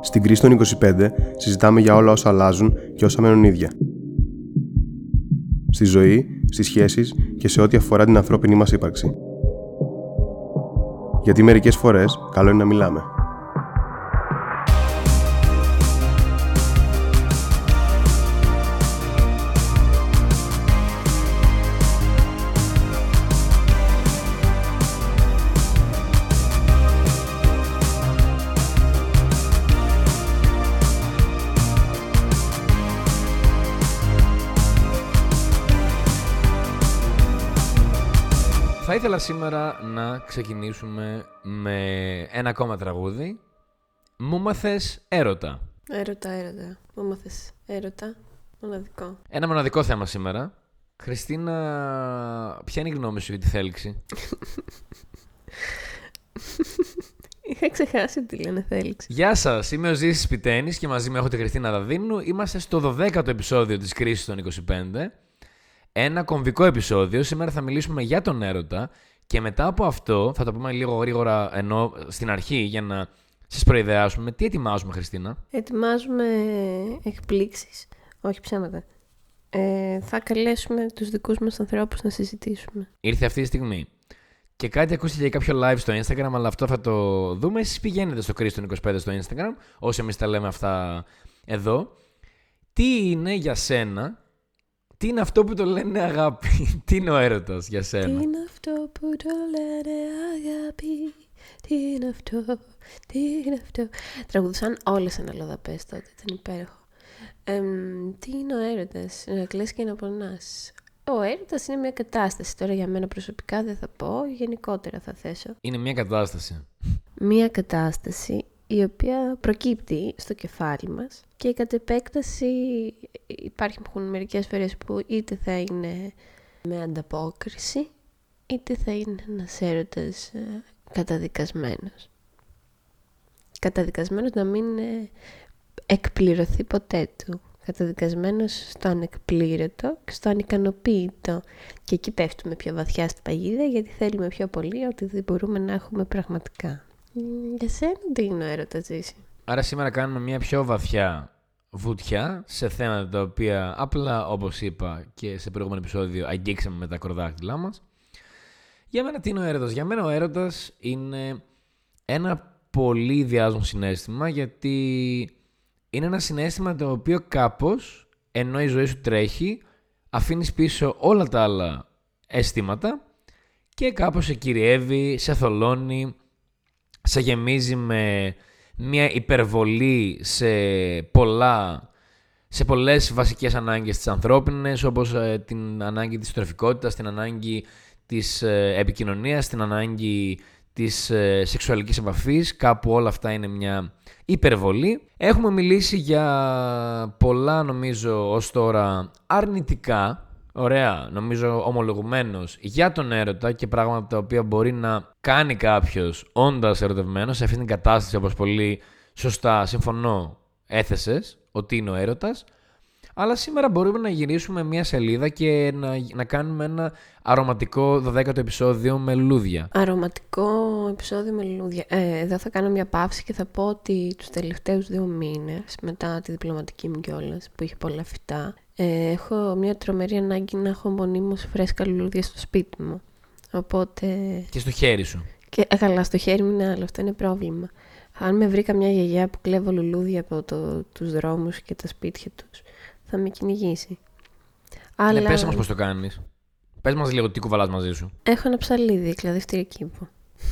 Στην κρίση των 25 συζητάμε για όλα όσα αλλάζουν και όσα μένουν ίδια. Στη ζωή, στις σχέσεις και σε ό,τι αφορά την ανθρώπινη μας ύπαρξη. Γιατί μερικές φορές καλό είναι να μιλάμε. Θα ήθελα σήμερα να ξεκινήσουμε με ένα ακόμα τραγούδι. Μου μάθες έρωτα. Έρωτα, έρωτα. Μου μάθες έρωτα. Μοναδικό. Ένα μοναδικό θέμα σήμερα. Χριστίνα, ποια είναι η γνώμη σου για τη θέληξη; Είχα ξεχάσει τι λένε θέληξη. Γεια σας, είμαι ο Ζήσης Πιτένης και μαζί με έχω τη Χριστίνα Δαδίνου. Είμαστε στο 12ο επεισόδιο της κρίσης των 25. Ένα κομβικό επεισόδιο. Σήμερα θα μιλήσουμε για τον έρωτα και μετά από αυτό θα το πούμε λίγο γρήγορα ενώ στην αρχή για να σας προειδεάσουμε. Τι ετοιμάζουμε Χριστίνα; Ετοιμάζουμε εκπλήξεις. Όχι ψέματα. Ε, θα καλέσουμε τους δικούς μας ανθρώπους να συζητήσουμε. Ήρθε αυτή η στιγμή. Και κάτι ακούστηκε για κάποιο live στο Instagram, αλλά αυτό θα το δούμε. Εσείς πηγαίνετε στο Κρίστον 25 στο Instagram, όσοι εμείς τα λέμε αυτά εδώ. Τι είναι για σένα, τι είναι αυτό που το λένε αγάπη, τι είναι ο έρωτας για Τι σένα. είναι αυτό που το λένε αγάπη, τι είναι αυτό, τι είναι αυτό; Τραγουδούσαν όλες αναλοδαπές τότε, ήταν υπέροχο. Εμ, τι είναι ο έρωτας, να κλαις και να πονάς. Ο έρωτας είναι μια κατάσταση, τώρα για μένα προσωπικά δεν θα πω, γενικότερα θα θέσω. Είναι μια κατάσταση. Μια κατάσταση η οποία προκύπτει στο κεφάλι μας και κατ' επέκταση υπάρχουν μερικές φορές που είτε θα είναι με ανταπόκριση είτε θα είναι ένας έρωτας ε, καταδικασμένος. Καταδικασμένος να μην ε, εκπληρωθεί ποτέ του. Καταδικασμένος στο ανεκπλήρωτο και στο ανικανοποίητο. Και εκεί πέφτουμε πιο βαθιά στην παγίδα γιατί θέλουμε πιο πολύ ότι δεν μπορούμε να έχουμε πραγματικά. Μ, Για σένα τι είναι ο έρωτας ζήσει. Άρα σήμερα κάνουμε μια πιο βαθιά βουτιά σε θέματα τα οποία απλά όπως είπα και σε προηγούμενο επεισόδιο αγγίξαμε με τα κορδάκτυλά μας. Για μένα τι είναι ο έρωτας. Για μένα ο έρωτας είναι ένα πολύ διάζον συνέστημα γιατί είναι ένα συνέστημα το οποίο κάπως ενώ η ζωή σου τρέχει αφήνεις πίσω όλα τα άλλα αισθήματα και κάπως σε κυριεύει, σε θολώνει, σε γεμίζει με μια υπερβολή σε πολλά σε πολλές βασικές ανάγκες της ανθρώπινες όπως ε, την ανάγκη της τροφικότητας, την ανάγκη της ε, επικοινωνίας, την ανάγκη της ε, σεξουαλικής επαφής. Κάπου όλα αυτά είναι μια υπερβολή. Έχουμε μιλήσει για πολλά νομίζω ως τώρα αρνητικά Ωραία, νομίζω ομολογουμένος για τον έρωτα και πράγματα τα οποία μπορεί να κάνει κάποιος όντας ερωτευμένος σε αυτήν την κατάσταση όπως πολύ σωστά συμφωνώ έθεσες ότι είναι ο έρωτας αλλά σήμερα μπορούμε να γυρίσουμε μια σελίδα και να, να κάνουμε ένα αρωματικό 12ο επεισόδιο με λούδια. Αρωματικό επεισόδιο με λουλούδια. Ε, εδώ θα κάνω μια παύση και θα πω ότι τους τελευταίους δύο μήνες, μετά τη διπλωματική μου κιόλας, που είχε πολλά φυτά, ε, έχω μια τρομερή ανάγκη να έχω μονίμως φρέσκα λουλούδια στο σπίτι μου. Οπότε... Και στο χέρι σου. Και ε, καλά, στο χέρι μου είναι άλλο, αυτό είναι πρόβλημα. Αν με βρήκα μια γιαγιά που κλέβω λουλούδια από το, τους δρόμους και τα σπίτια τους, θα με κυνηγήσει. Ναι, πες μας πώς το κάνεις. Πες μας λίγο τι κουβαλάς μαζί σου. Έχω ένα ψαλίδι, κλαδευτήρια κήπο.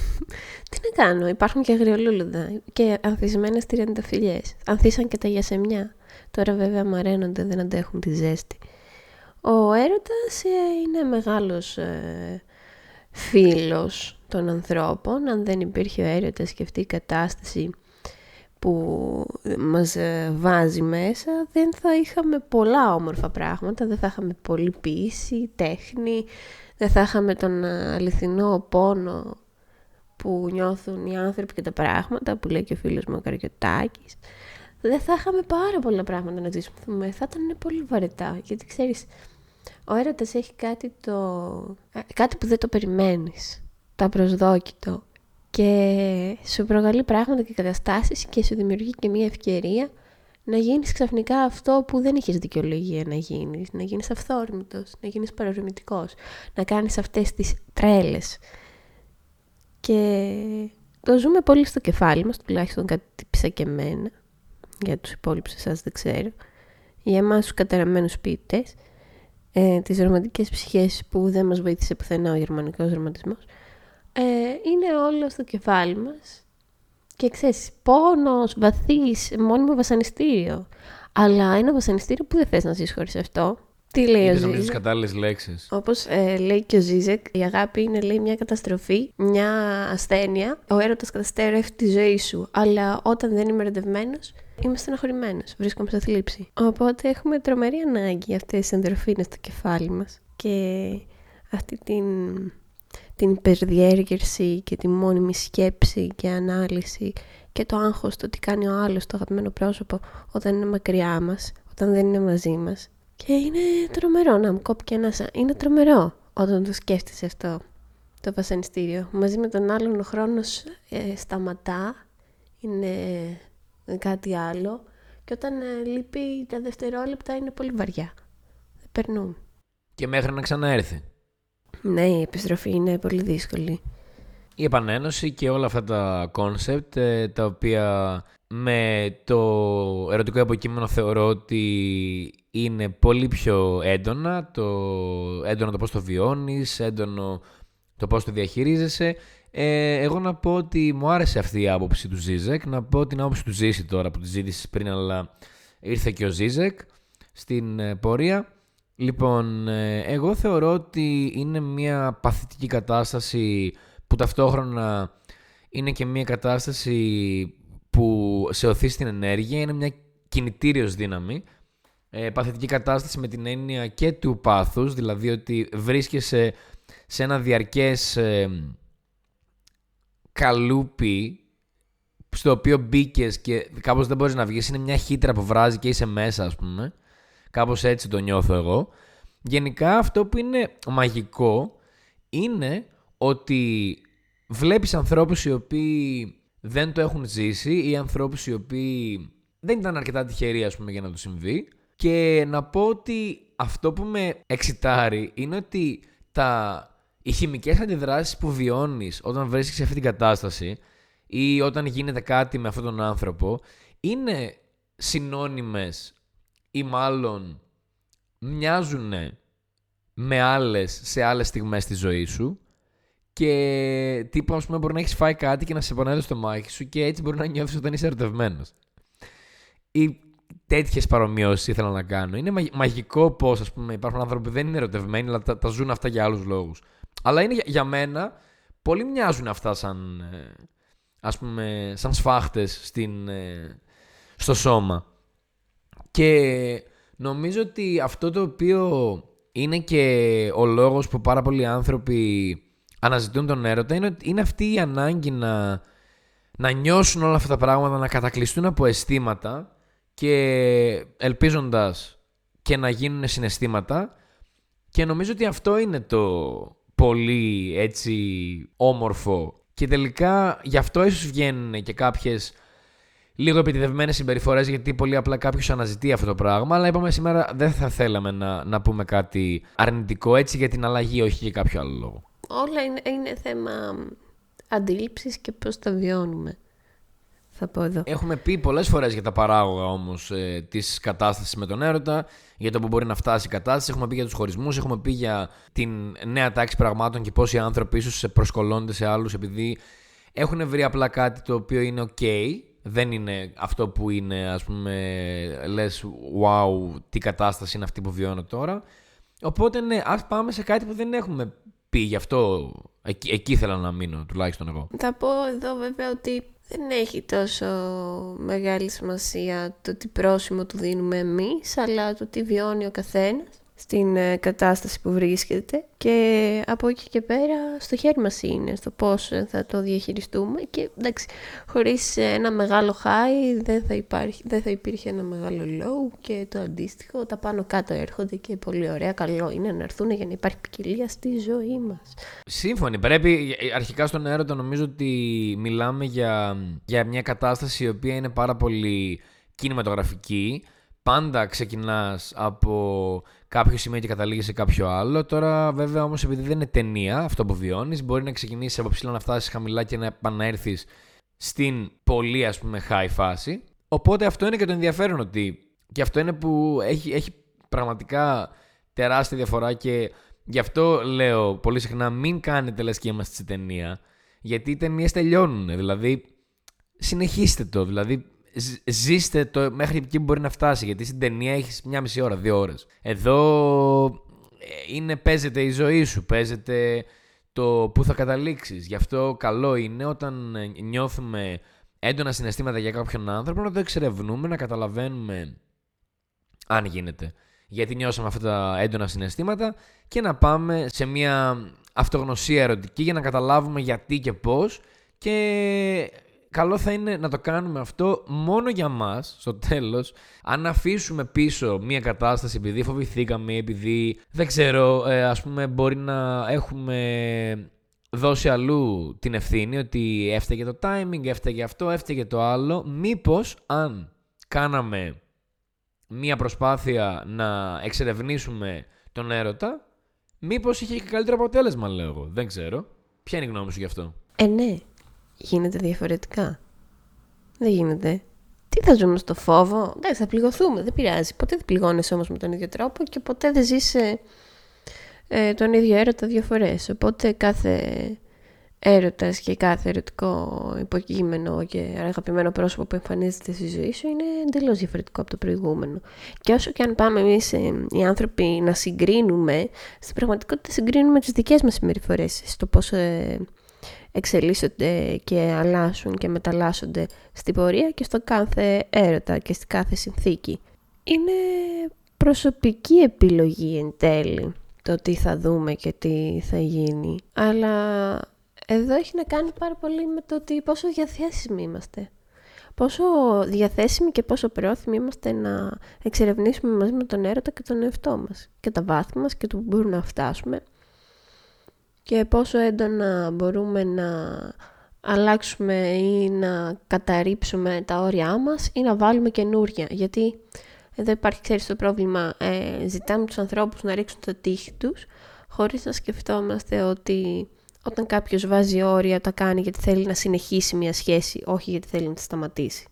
Τι να κάνω, υπάρχουν και αγριολούλουδα και ανθισμένες τριανταφυλιές. Ανθίσαν και τα γιασεμιά. Τώρα βέβαια μαραίνονται, δεν αντέχουν τη ζέστη. Ο έρωτας ε, είναι μεγάλος ε, φίλος των ανθρώπων. Αν δεν υπήρχε ο έρωτας και αυτή η κατάσταση που μας ε, βάζει μέσα, δεν θα είχαμε πολλά όμορφα πράγματα, δεν θα είχαμε πολλή ποίηση, τέχνη, δεν θα είχαμε τον ε, αληθινό πόνο που νιώθουν οι άνθρωποι και τα πράγματα, που λέει και ο φίλος μου ο Καριωτάκης. Δεν θα είχαμε πάρα πολλά πράγματα να ζήσουμε, θα ήταν πολύ βαρετά, γιατί ξέρεις, ο έρωτας έχει κάτι, το... ε, κάτι που δεν το περιμένεις, το απροσδόκητο. και σου προκαλεί πράγματα και καταστάσεις και σου δημιουργεί και μια ευκαιρία να γίνεις ξαφνικά αυτό που δεν είχες δικαιολογία να γίνεις, να γίνεις αυθόρμητος, να γίνεις παρορμητικός, να κάνεις αυτές τις τρέλες. Και το ζούμε πολύ στο κεφάλι μας, τουλάχιστον κάτι τύπησα και εμένα, για τους υπόλοιπους εσάς δεν ξέρω. Για εμάς τους καταραμένους ποιητές, ε, τις ρομαντικές ψυχές που δεν μας βοήθησε πουθενά ο γερμανικός ρομαντισμός, ε, είναι όλο στο κεφάλι μας και ξέρεις, πόνος, βαθύς, μόνιμο βασανιστήριο. Αλλά ένα βασανιστήριο που δεν θες να ζεις χωρίς αυτό. Τι λέει Είπες ο νομίζω τις Ζίζεκ. κατάλληλες λέξεις. Όπως ε, λέει και ο Ζίζεκ, η αγάπη είναι λέει μια καταστροφή, μια ασθένεια. Ο έρωτας καταστρέφει τη ζωή σου. Αλλά όταν δεν είμαι ερωτευμένος, είμαι στεναχωρημένος. Βρίσκομαι σε θλίψη. Οπότε έχουμε τρομερή ανάγκη αυτές τις ενδορφίνες στο κεφάλι μας. Και αυτή την την υπερδιέργερση και τη μόνιμη σκέψη και ανάλυση και το άγχος το τι κάνει ο άλλος, το αγαπημένο πρόσωπο όταν είναι μακριά μας, όταν δεν είναι μαζί μας. Και είναι τρομερό να μου κόπει και ένα σαν. Είναι τρομερό όταν το σκέφτεσαι αυτό το βασανιστήριο. Μαζί με τον άλλον ο χρόνος ε, σταματά, είναι κάτι άλλο και όταν ε, λείπει τα δευτερόλεπτα είναι πολύ βαριά. Δεν περνούν. Και μέχρι να ξαναέρθει. Ναι, η επιστροφή είναι πολύ δύσκολη. η επανένωση και όλα αυτά τα concept ε, τα οποία με το ερωτικό υποκείμενο θεωρώ ότι είναι πολύ πιο έντονα, το έντονο το πώς το βιώνεις, έντονο το πώς το διαχειρίζεσαι. Ε, εγώ να πω ότι μου άρεσε αυτή η άποψη του Ζίζεκ, να πω την άποψη του Ζήση τώρα που τη ζήτησες πριν, αλλά ήρθε και ο Ζίζεκ στην ε, πορεία. Λοιπόν, ε, εγώ θεωρώ ότι είναι μια παθητική κατάσταση που ταυτόχρονα είναι και μια κατάσταση που σε οθεί στην ενέργεια, είναι μια κινητήριος δύναμη. Ε, παθητική κατάσταση με την έννοια και του πάθους, δηλαδή ότι βρίσκεσαι σε ένα διαρκές ε, καλούπι στο οποίο μπήκες και κάπως δεν μπορείς να βγεις, είναι μια χύτρα που βράζει και είσαι μέσα ας πούμε. Κάπως έτσι το νιώθω εγώ. Γενικά αυτό που είναι μαγικό είναι ότι βλέπεις ανθρώπους οι οποίοι δεν το έχουν ζήσει ή ανθρώπους οι οποίοι δεν ήταν αρκετά τυχεροί ας πούμε για να το συμβεί και να πω ότι αυτό που με εξητάρει είναι ότι τα, οι χημικές αντιδράσεις που βιώνεις όταν βρίσκεσαι σε αυτή την κατάσταση ή όταν γίνεται κάτι με αυτόν τον άνθρωπο είναι συνώνυμες ή μάλλον μοιάζουν με άλλες σε άλλες στιγμές της ζωής σου και τύπου ας πούμε μπορεί να έχεις φάει κάτι και να σε πονάει το στομάχι σου και έτσι μπορεί να νιώθεις όταν είσαι ερωτευμένος. Ή τέτοιες παρομοιώσεις ήθελα να κάνω. Είναι μαγ- μαγικό πως ας πούμε υπάρχουν άνθρωποι που δεν είναι ερωτευμένοι αλλά τα, τα ζουν αυτά για άλλους λόγους. Αλλά είναι για, για μένα πολύ μοιάζουν αυτά σαν ε, ας πούμε σαν σφάχτες στην, ε, στο σώμα. Και νομίζω ότι αυτό το οποίο είναι και ο λόγος που πάρα πολλοί άνθρωποι αναζητούν τον έρωτα είναι, ότι είναι αυτή η ανάγκη να, να νιώσουν όλα αυτά τα πράγματα, να κατακλειστούν από αισθήματα και ελπίζοντας και να γίνουν συναισθήματα και νομίζω ότι αυτό είναι το πολύ έτσι όμορφο και τελικά γι' αυτό ίσως βγαίνουν και κάποιες λίγο επιτεδευμένε συμπεριφορές, γιατί πολύ απλά κάποιος αναζητεί αυτό το πράγμα. Αλλά είπαμε σήμερα δεν θα θέλαμε να, να πούμε κάτι αρνητικό έτσι για την αλλαγή, όχι για κάποιο άλλο λόγο. Όλα είναι, είναι θέμα αντίληψης και πώς τα βιώνουμε. Θα πω εδώ. Έχουμε πει πολλές φορές για τα παράγωγα όμως ε, της κατάστασης με τον έρωτα, για το που μπορεί να φτάσει η κατάσταση. Έχουμε πει για τους χωρισμούς, έχουμε πει για την νέα τάξη πραγμάτων και πώ οι άνθρωποι ίσως προσκολώνται σε άλλους επειδή έχουν βρει απλά κάτι το οποίο είναι ok. Δεν είναι αυτό που είναι, ας πούμε, λες, wow, τι κατάσταση είναι αυτή που βιώνω τώρα. Οπότε, ναι, ας πάμε σε κάτι που δεν έχουμε πει, γι' αυτό εκεί, εκεί ήθελα να μείνω, τουλάχιστον εγώ. Θα πω εδώ βέβαια ότι δεν έχει τόσο μεγάλη σημασία το τι πρόσημο του δίνουμε εμείς, αλλά το τι βιώνει ο καθένας. Στην ε, κατάσταση που βρίσκεται και από εκεί και πέρα στο χέρι μας είναι στο πώς ε, θα το διαχειριστούμε και εντάξει χωρίς ε, ένα μεγάλο high δεν θα, υπάρχει, δεν θα υπήρχε ένα μεγάλο low και το αντίστοιχο τα πάνω κάτω έρχονται και πολύ ωραία καλό είναι να έρθουν για να υπάρχει ποικιλία στη ζωή μας. Σύμφωνοι. Πρέπει αρχικά στον έρωτα νομίζω ότι μιλάμε για, για μια κατάσταση η οποία είναι πάρα πολύ κινηματογραφική πάντα ξεκινάς από κάποιο σημείο και καταλήγει σε κάποιο άλλο. Τώρα, βέβαια, όμως, επειδή δεν είναι ταινία αυτό που βιώνεις, μπορεί να ξεκινήσεις από ψηλά να φτάσεις χαμηλά και να επανέλθει στην πολύ, ας πούμε, high φάση. Οπότε αυτό είναι και το ενδιαφέρον ότι. Και αυτό είναι που έχει, έχει πραγματικά τεράστια διαφορά και γι' αυτό λέω πολύ συχνά μην κάνετε λες και είμαστε σε ταινία γιατί οι ταινίες τελειώνουν. Δηλαδή, συνεχίστε το. Δηλαδή, ζήστε το μέχρι εκεί που μπορεί να φτάσει. Γιατί στην ταινία έχεις μια μισή ώρα, δύο ώρες. Εδώ ε, είναι, παίζεται η ζωή σου, παίζεται το που θα καταλήξεις. Γι' αυτό καλό είναι όταν ε, νιώθουμε έντονα συναισθήματα για κάποιον άνθρωπο να το εξερευνούμε, να καταλαβαίνουμε αν γίνεται. Γιατί νιώσαμε αυτά τα έντονα συναισθήματα και να πάμε σε μια αυτογνωσία ερωτική για να καταλάβουμε γιατί και πώς και καλό θα είναι να το κάνουμε αυτό μόνο για μας, στο τέλος. Αν αφήσουμε πίσω μια κατάσταση επειδή φοβηθήκαμε, επειδή δεν ξέρω, ε, ας πούμε μπορεί να έχουμε δώσει αλλού την ευθύνη ότι έφταιγε το timing, έφταιγε αυτό, έφταιγε το άλλο. Μήπως αν κάναμε μια προσπάθεια να εξερευνήσουμε τον έρωτα, μήπως είχε και καλύτερο αποτέλεσμα, λέω εγώ. Δεν ξέρω. Ποια είναι η γνώμη σου γι' αυτό; Ε, ναι γίνεται διαφορετικά. Δεν γίνεται. Τι θα ζούμε στο φόβο; Εντάξει, θα πληγωθούμε, δεν πειράζει. Ποτέ δεν πληγώνεσαι όμως με τον ίδιο τρόπο και ποτέ δεν ζεις ε, τον ίδιο έρωτα δύο φορές. Οπότε κάθε έρωτας και κάθε ερωτικό υποκείμενο και αγαπημένο πρόσωπο που εμφανίζεται στη ζωή σου είναι εντελώς διαφορετικό από το προηγούμενο. Και όσο και αν πάμε εμείς ε, οι άνθρωποι να συγκρίνουμε, στην πραγματικότητα συγκρίνουμε τις δικές μας συμπεριφορέ στο πώς ε, εξελίσσονται και αλλάσουν και μεταλλάσσονται στην πορεία και στο κάθε έρωτα και στη κάθε συνθήκη. Είναι προσωπική επιλογή εν τέλει το τι θα δούμε και τι θα γίνει. Αλλά εδώ έχει να κάνει πάρα πολύ με το ότι πόσο διαθέσιμοι είμαστε. Πόσο διαθέσιμοι και πόσο πρόθυμοι είμαστε να εξερευνήσουμε μαζί με τον έρωτα και τον εαυτό μας. Και τα βάθη μας και το που μπορούμε να φτάσουμε και πόσο έντονα μπορούμε να αλλάξουμε ή να καταρρύψουμε τα όρια μας ή να βάλουμε καινούρια. Γιατί εδώ υπάρχει, ξέρεις, το πρόβλημα. Ε, ζητάμε τους ανθρώπους να ρίξουν το τύχη τους χωρίς να σκεφτόμαστε ότι όταν κάποιος βάζει όρια τα κάνει γιατί θέλει να συνεχίσει μια σχέση, όχι γιατί θέλει να τη σταματήσει.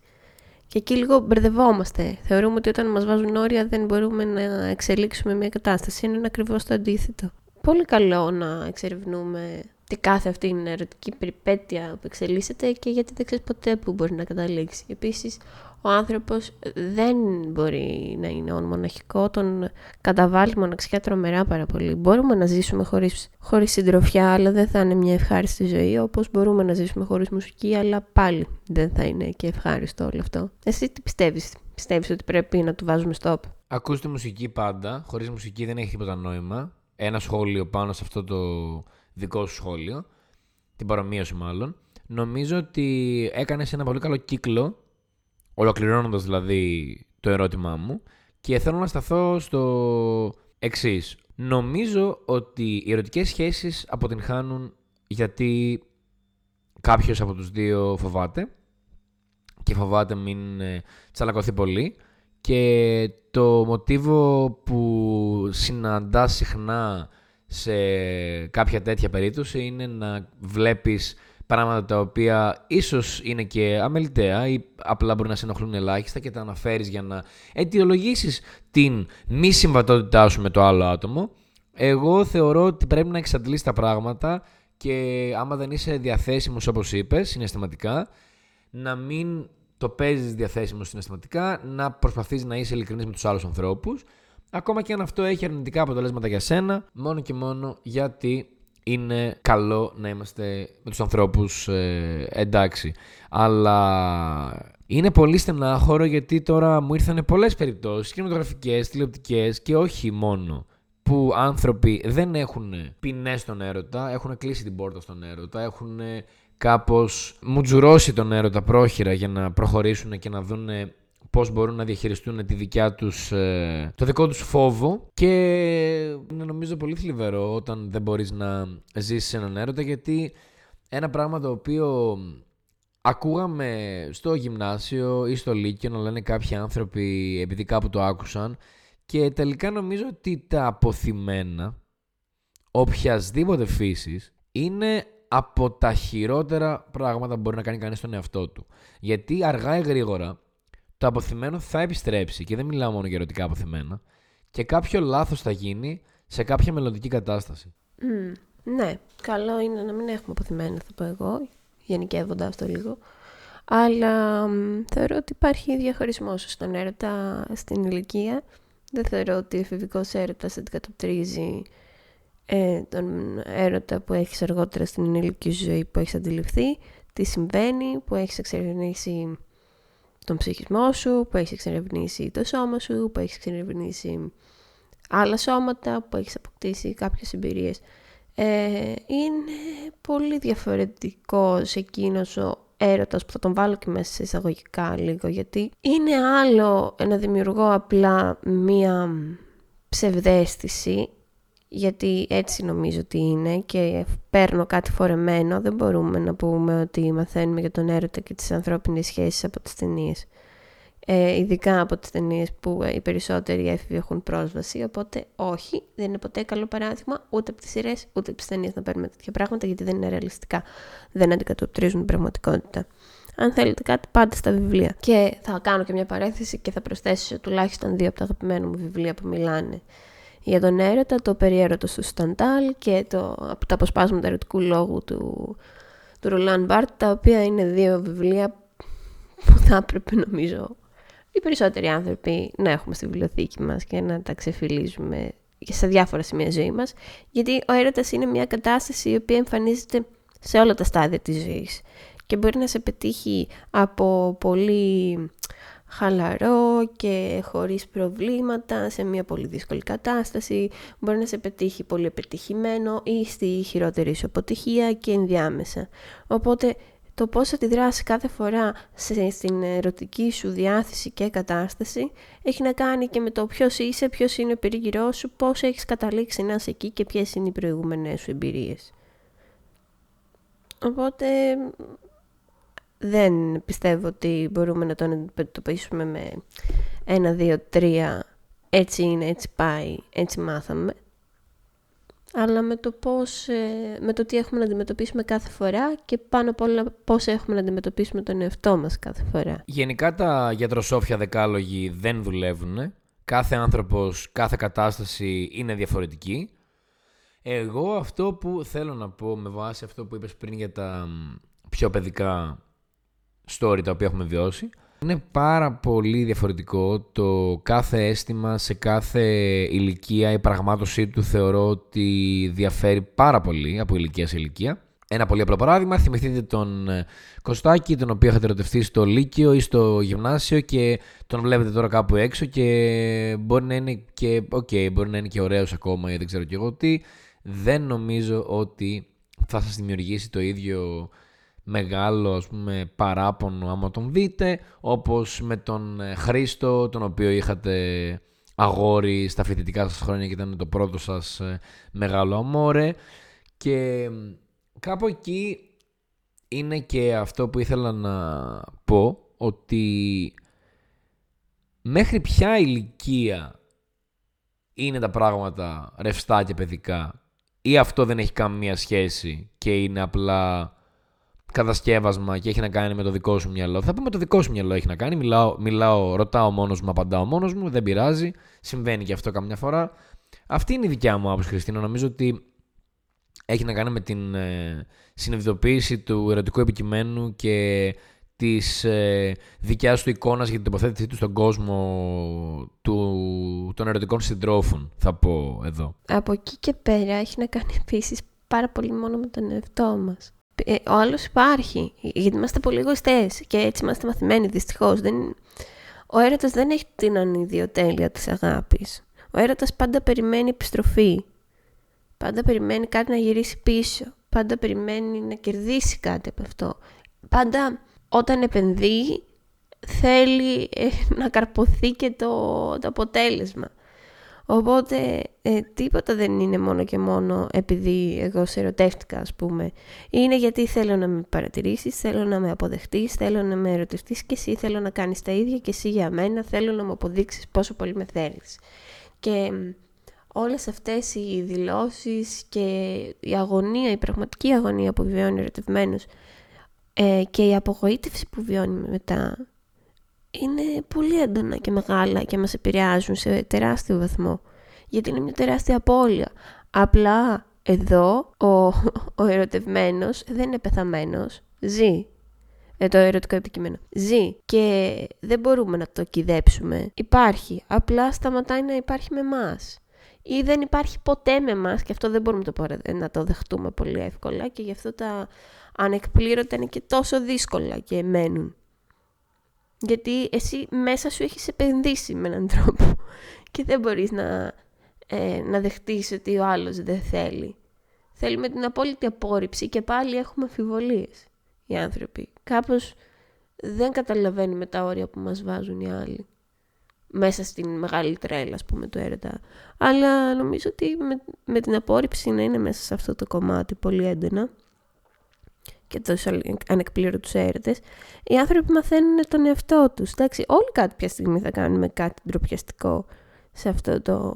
Και εκεί λίγο μπερδευόμαστε. Θεωρούμε ότι όταν μας βάζουν όρια δεν μπορούμε να εξελίξουμε μια κατάσταση. Είναι ακριβώς το αντίθετο πολύ καλό να εξερευνούμε τι κάθε αυτή είναι ερωτική περιπέτεια που εξελίσσεται και γιατί δεν ξέρεις ποτέ που μπορεί να καταλήξει. Επίσης, ο άνθρωπος δεν μπορεί να είναι όν μοναχικό, τον καταβάλει μοναξιά τρομερά πάρα πολύ. Μπορούμε να ζήσουμε χωρίς, χωρίς συντροφιά, αλλά δεν θα είναι μια ευχάριστη ζωή, όπως μπορούμε να ζήσουμε χωρίς μουσική, αλλά πάλι δεν θα είναι και ευχάριστο όλο αυτό. Εσύ τι πιστεύεις, πιστεύεις ότι πρέπει να του βάζουμε stop; Ακούς τη μουσική πάντα, χωρίς μουσική δεν έχει τίποτα νόημα ένα σχόλιο πάνω σε αυτό το δικό σου σχόλιο, την παρομοίωση μάλλον, νομίζω ότι έκανες ένα πολύ καλό κύκλο, ολοκληρώνοντας δηλαδή το ερώτημά μου, και θέλω να σταθώ στο εξής. Νομίζω ότι οι ερωτικές σχέσεις αποτυγχάνουν γιατί κάποιος από τους δύο φοβάται και φοβάται μην ε, τσαλακωθεί πολύ και το μοτίβο που συναντά συχνά σε κάποια τέτοια περίπτωση είναι να βλέπεις πράγματα τα οποία ίσως είναι και αμεληταία ή απλά μπορεί να σε ενοχλούν ελάχιστα και τα αναφέρεις για να αιτιολογήσεις την μη συμβατότητά σου με το άλλο άτομο. Εγώ θεωρώ ότι πρέπει να εξαντλείς τα πράγματα και άμα δεν είσαι διαθέσιμος όπως είπες, συναισθηματικά, να μην το παίζεις διαθέσιμο συναισθηματικά, να προσπαθείς να είσαι ειλικρινής με τους άλλους ανθρώπους, ακόμα και αν αυτό έχει αρνητικά αποτελέσματα για σένα, μόνο και μόνο γιατί είναι καλό να είμαστε με τους ανθρώπους ε, εντάξει. Αλλά είναι πολύ στενάχωρο γιατί τώρα μου ήρθαν πολλές περιπτώσεις, κινηματογραφικές, τηλεοπτικές και όχι μόνο που άνθρωποι δεν έχουν ποινές στον έρωτα, έχουν κλείσει την πόρτα στον έρωτα, έχουν κάπως μουτζουρώσει τον έρωτα πρόχειρα για να προχωρήσουν και να δουν πώς μπορούν να διαχειριστούν τη δικιά τους, ε, το δικό τους φόβο. Και είναι νομίζω πολύ θλιβερό όταν δεν μπορείς να ζήσεις έναν έρωτα γιατί ένα πράγμα το οποίο ακούγαμε στο γυμνάσιο ή στο λύκειο να λένε κάποιοι άνθρωποι επειδή κάπου το άκουσαν και τελικά νομίζω ότι τα αποθυμένα οποιασδήποτε φύσης είναι από τα χειρότερα πράγματα που μπορεί να κάνει κανείς στον εαυτό του. Γιατί αργά ή γρήγορα το αποθυμένο θα επιστρέψει και δεν μιλάω μόνο για ερωτικά αποθυμένα και κάποιο λάθος θα γίνει σε κάποια μελλοντική κατάσταση. ναι, καλό είναι να μην έχουμε αποθυμένα θα πω εγώ, γενικεύοντας το λίγο. Αλλά θεωρώ ότι υπάρχει διαχωρισμός στον έρωτα στην ηλικία. Δεν θεωρώ ότι ο εφηβικός έρωτας αντικατοπτρίζει ε, τον έρωτα που έχεις αργότερα στην ενήλικη ζωή που έχεις αντιληφθεί, τι συμβαίνει, που έχεις εξερευνήσει τον ψυχισμό σου, που έχεις εξερευνήσει το σώμα σου, που έχεις εξερευνήσει άλλα σώματα, που έχεις αποκτήσει κάποιες εμπειρίες. Ε, είναι πολύ διαφορετικός εκείνος ο έρωτας που θα τον βάλω και μέσα σε εισαγωγικά λίγο γιατί είναι άλλο να δημιουργώ απλά μία ψευδέστηση γιατί έτσι νομίζω ότι είναι και παίρνω κάτι φορεμένο, δεν μπορούμε να πούμε ότι μαθαίνουμε για τον έρωτα και τις ανθρώπινες σχέσεις από τις ταινίες. Ε, ειδικά από τις ταινίες που οι περισσότεροι έφηβοι έχουν πρόσβαση, οπότε όχι, δεν είναι ποτέ καλό παράδειγμα ούτε από τις σειρές ούτε από τις ταινίες να παίρνουμε τέτοια πράγματα γιατί δεν είναι ρεαλιστικά, δεν αντικατοπτρίζουν την πραγματικότητα. Αν θέλετε κάτι, πάτε στα βιβλία. Και θα κάνω και μια παρέθεση και θα προσθέσω τουλάχιστον δύο από τα αγαπημένα μου βιβλία που μιλάνε για τον έρωτα, το περιέρωτο του Σταντάλ και το, από τα αποσπάσματα ερωτικού λόγου του, του Ρολάν Μπάρτ, τα οποία είναι δύο βιβλία που θα έπρεπε νομίζω οι περισσότεροι άνθρωποι να έχουμε στη βιβλιοθήκη μας και να τα ξεφυλίζουμε σε διάφορα σημεία ζωής μας, γιατί ο έρωτας είναι μια κατάσταση η οποία εμφανίζεται σε όλα τα στάδια της ζωής και μπορεί να σε πετύχει από πολύ χαλαρό και χωρίς προβλήματα σε μια πολύ δύσκολη κατάσταση. Μπορεί να σε πετύχει πολύ επιτυχημένο ή στη χειρότερη σου αποτυχία και ενδιάμεσα. Οπότε το πώς αντιδράσεις κάθε φορά στην ερωτική σου διάθεση και κατάσταση έχει να κάνει και με το ποιος είσαι, ποιος είναι ο περίγυρός σου, πώς έχεις καταλήξει να είσαι εκεί και ποιες είναι οι προηγούμενες σου εμπειρίες. Οπότε δεν πιστεύω ότι μπορούμε να τον αντιμετωπίσουμε με ένα, δύο, τρία, έτσι είναι, έτσι πάει, έτσι μάθαμε. Αλλά με το, πώς, ε, με το τι έχουμε να αντιμετωπίσουμε κάθε φορά και πάνω απ' όλα πώς έχουμε να αντιμετωπίσουμε τον εαυτό μας κάθε φορά. Γενικά τα γιατροσόφια δεκάλογοι δεν δουλεύουν. Κάθε άνθρωπος, κάθε κατάσταση είναι διαφορετική. Εγώ αυτό που θέλω να πω με βάση αυτό που είπες πριν για τα πιο παιδικά story τα οποία έχουμε βιώσει. Είναι πάρα πολύ διαφορετικό το κάθε αίσθημα σε κάθε ηλικία, η πραγμάτωσή του θεωρώ ότι διαφέρει πάρα πολύ από ηλικία σε ηλικία. Ένα πολύ απλό παράδειγμα, θυμηθείτε τον ε, Κωστάκη, τον οποίο είχατε ερωτευτεί στο Λύκειο ή στο Γυμνάσιο και τον βλέπετε τώρα κάπου έξω και μπορεί να είναι και, okay, μπορεί να είναι και ωραίος ακόμα ή δεν ξέρω και εγώ τι. Δεν νομίζω ότι θα σας δημιουργήσει το ίδιο μεγάλο ας πούμε, παράπονο άμα τον δείτε, όπως με τον ε, Χρήστο, τον οποίο είχατε αγόρι στα φοιτητικά σας χρόνια και ήταν το πρώτο σας ε, μεγάλο αμόρε. Και κάπου εκεί είναι και αυτό που ήθελα να πω, ότι μέχρι ποια ηλικία είναι τα πράγματα ρευστά και παιδικά ή αυτό δεν έχει καμία σχέση και είναι απλά κατασκεύασμα και έχει να κάνει με το δικό σου μυαλό. Θα πούμε το δικό σου μυαλό έχει να κάνει. Μιλάω, μιλάω ρωτάω μόνος μου, απαντάω μόνος μου. Δεν πειράζει. Συμβαίνει και αυτό καμιά φορά. Αυτή είναι η δικιά μου άποψη, Χριστίνα. Νομίζω ότι έχει να κάνει με την ε, συνειδητοποίηση του ερωτικού επικειμένου και της ε, δικιάς του εικόνας για την τοποθέτησή του στον κόσμο του, των ερωτικών συντρόφων, θα πω εδώ. Από εκεί και πέρα έχει να κάνει επίσης πάρα πολύ μόνο με τον εαυτό μας. Ε, ο άλλος υπάρχει, γιατί είμαστε πολύ εγωιστές και έτσι είμαστε μαθημένοι δυστυχώς. Δεν... Ο έρωτας δεν έχει την ανιδιοτέλεια της αγάπης. Ο Ο έρωτας πάντα περιμένει επιστροφή. Πάντα περιμένει κάτι να γυρίσει πίσω. Πάντα περιμένει να κερδίσει κάτι από αυτό. Πάντα όταν επενδύει θέλει ε, να καρποθεί και το, το αποτέλεσμα. Οπότε ε, τίποτα δεν είναι μόνο και μόνο επειδή εγώ σε ερωτεύτηκα ας πούμε. Είναι γιατί θέλω να με παρατηρήσεις, θέλω να με αποδεχτείς, θέλω να με ερωτευτείς και εσύ θέλω να κάνεις τα ίδια και εσύ για μένα θέλω να μου αποδείξεις πόσο πολύ με θέλεις. Και όλες αυτές οι δηλώσεις και η αγωνία, η πραγματική αγωνία που βιώνει ο ερωτευμένος ε, και η απογοήτευση που βιώνει μετά είναι πολύ έντονα και μεγάλα και μας επηρεάζουν σε τεράστιο βαθμό. Γιατί είναι μια τεράστια απώλεια. Απλά εδώ ο, ο ερωτευμένος δεν είναι πεθαμένος, ζει. Ε, το ερωτικό επικείμενο. Ζει και δεν μπορούμε να το κυδέψουμε. Υπάρχει. Απλά σταματάει να υπάρχει με εμάς. Ή δεν υπάρχει ποτέ με εμάς και αυτό δεν μπορούμε το, να το δεχτούμε πολύ εύκολα και γι' αυτό τα ανεκπλήρωτα είναι και τόσο δύσκολα και μένουν. Γιατί εσύ μέσα σου έχεις επενδύσει με έναν τρόπο και δεν μπορείς να, ε, να δεχτείς ότι ο άλλος δεν θέλει. Θέλει με την απόλυτη απόρριψη και πάλι έχουμε αμφιβολίες οι άνθρωποι. Κάπως δεν καταλαβαίνουμε τα όρια που μας βάζουν οι άλλοι. Μέσα στην μεγάλη τρέλα, ας πούμε, του έρωτα. Αλλά νομίζω ότι με, με την απόρριψη να είναι μέσα σε αυτό το κομμάτι πολύ έντονα και τους ανεκπλήρωτους έρωτες, οι άνθρωποι μαθαίνουν τον εαυτό τους. Εντάξει, όλοι κάποια στιγμή θα κάνουμε κάτι ντροπιαστικό σε αυτό το,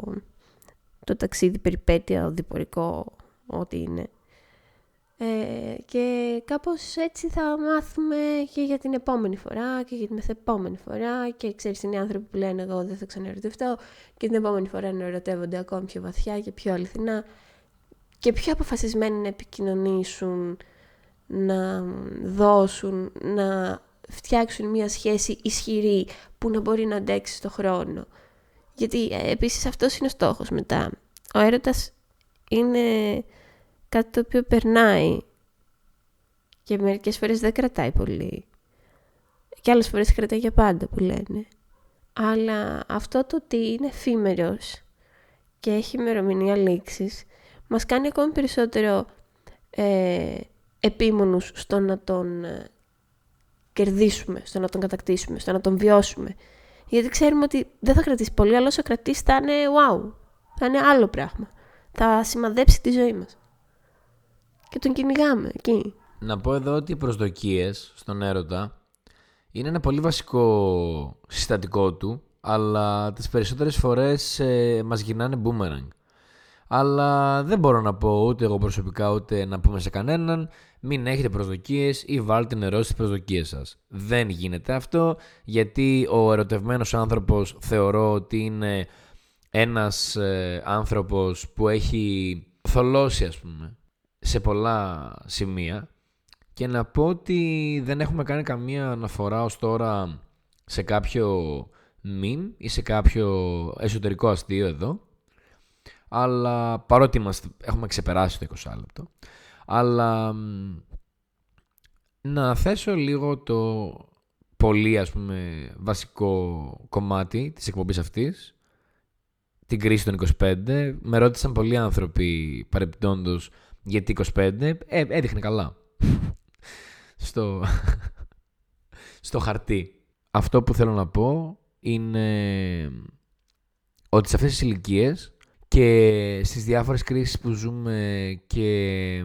το ταξίδι περιπέτεια, οδηπορικό, ό,τι είναι. Ε, και κάπως έτσι θα μάθουμε και για την επόμενη φορά και για την μεθεπόμενη φορά και ξέρεις είναι οι άνθρωποι που λένε εγώ δεν θα ξαναρωτευτώ και την επόμενη φορά να ερωτεύονται ακόμη πιο βαθιά και πιο αληθινά και πιο αποφασισμένοι να επικοινωνήσουν να δώσουν, να φτιάξουν μια σχέση ισχυρή που να μπορεί να αντέξει στο χρόνο. Γιατί ε, επίσης αυτός είναι ο στόχος μετά. Ο έρωτας είναι κάτι το οποίο περνάει και μερικές φορές δεν κρατάει πολύ. Και άλλες φορές κρατάει για πάντα που λένε. Αλλά αυτό το ότι είναι εφήμερος και έχει ημερομηνία λήξης μας κάνει ακόμη περισσότερο ε, επίμονους στο να τον ε, κερδίσουμε, στο να τον κατακτήσουμε, στο να τον βιώσουμε. Γιατί ξέρουμε ότι δεν θα κρατήσει πολύ, αλλά όσο κρατήσει θα είναι wow. Θα είναι άλλο πράγμα. Θα σημαδέψει τη ζωή μας. Και τον κυνηγάμε εκεί. Να πω εδώ ότι οι προσδοκίες στον έρωτα είναι ένα πολύ βασικό συστατικό του, αλλά τις περισσότερες φορές ε, μας γυρνάνε boomerang. Αλλά δεν μπορώ να πω ούτε εγώ προσωπικά ούτε να πούμε σε κανέναν μην έχετε προσδοκίες ή βάλτε νερό στις προσδοκίες σας. Δεν γίνεται αυτό γιατί ο ερωτευμένος άνθρωπος θεωρώ ότι είναι ένας ε, άνθρωπος που έχει θολώσει ας πούμε σε πολλά σημεία και να πω ότι δεν έχουμε κάνει καμία αναφορά ως τώρα σε κάποιο meme ή σε κάποιο εσωτερικό αστείο εδώ αλλά παρότι μας έχουμε ξεπεράσει το 20 λεπτό αλλά να θέσω λίγο το πολύ ας πούμε βασικό κομμάτι της εκπομπής αυτής την κρίση των 25 με ρώτησαν πολλοί άνθρωποι παρεπτόντως γιατί 25 ε, έδειχνε καλά. Στο, στο χαρτί. Αυτό που θέλω να πω είναι ότι σε αυτές τις ηλικίες και στις διάφορες κρίσεις που ζούμε και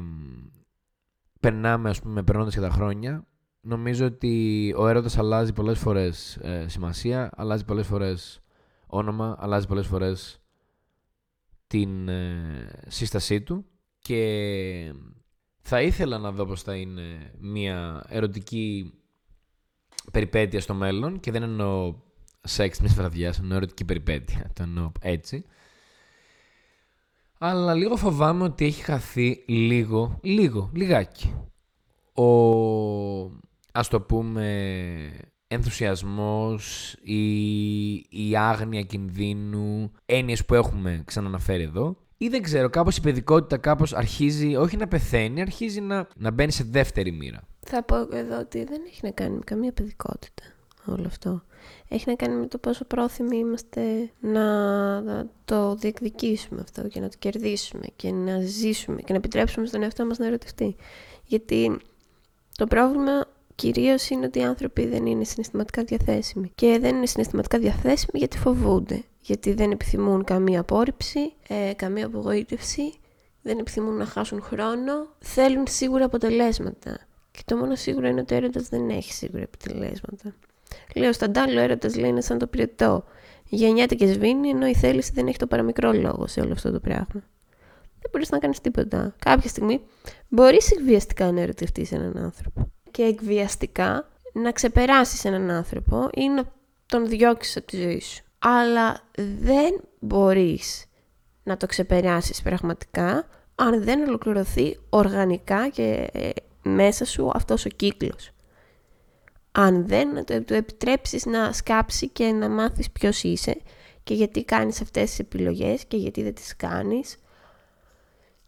περνάμε, ας πούμε, περνώντας και τα χρόνια, νομίζω ότι ο έρωτας αλλάζει πολλές φορές ε, σημασία, αλλάζει πολλές φορές όνομα, αλλάζει πολλές φορές την ε, σύστασή του. Και θα ήθελα να δω πώς θα είναι μια ερωτική περιπέτεια στο μέλλον και δεν εννοώ σεξ μιας βραδιάς, εννοώ ερωτική περιπέτεια, το εννοώ έτσι αλλά λίγο φοβάμαι ότι έχει χαθεί λίγο, λίγο, λιγάκι. Ο, ας το πούμε, ενθουσιασμός, η, η άγνοια κινδύνου, έννοιες που έχουμε ξαναναφέρει εδώ. Ή δεν ξέρω, κάπως η παιδικότητα κάπως αρχίζει, όχι να πεθαίνει, αρχίζει να, να μπαίνει σε δεύτερη μοίρα. Θα πω εδώ ότι δεν έχει να κάνει με καμία παιδικότητα όλο αυτό. Έχει να κάνει με το πόσο πρόθυμοι είμαστε να το διεκδικήσουμε αυτό και να το κερδίσουμε και να ζήσουμε και να επιτρέψουμε στον εαυτό μας να ερωτευτεί. Γιατί το πρόβλημα κυρίως είναι ότι οι άνθρωποι δεν είναι συναισθηματικά διαθέσιμοι. Και δεν είναι συναισθηματικά διαθέσιμοι γιατί φοβούνται. Γιατί δεν επιθυμούν καμία απόρριψη, ε, καμία απογοήτευση, δεν επιθυμούν να χάσουν χρόνο, θέλουν σίγουρα αποτελέσματα. Και το μόνο σίγουρο είναι ότι ο έρωτα δεν έχει σίγουρα αποτελέσματα. Λέω στα ο έρωτας λέει είναι σαν το πυρετό. Γεννιέται και σβήνει, ενώ η θέληση δεν έχει το παραμικρό λόγο σε όλο αυτό το πράγμα. Δεν μπορείς να κάνεις τίποτα. Κάποια στιγμή μπορείς εκβιαστικά να ερωτευτείς έναν άνθρωπο. Και εκβιαστικά να ξεπεράσεις έναν άνθρωπο ή να τον διώξεις από τη ζωή σου. Αλλά δεν μπορείς να το ξεπεράσεις πραγματικά αν δεν ολοκληρωθεί οργανικά και ε, μέσα σου αυτός ο κύκλος. Αν δεν του επιτρέψεις να σκάψει και να μάθεις ποιος είσαι και γιατί κάνεις αυτές τις επιλογές και γιατί δεν τις κάνεις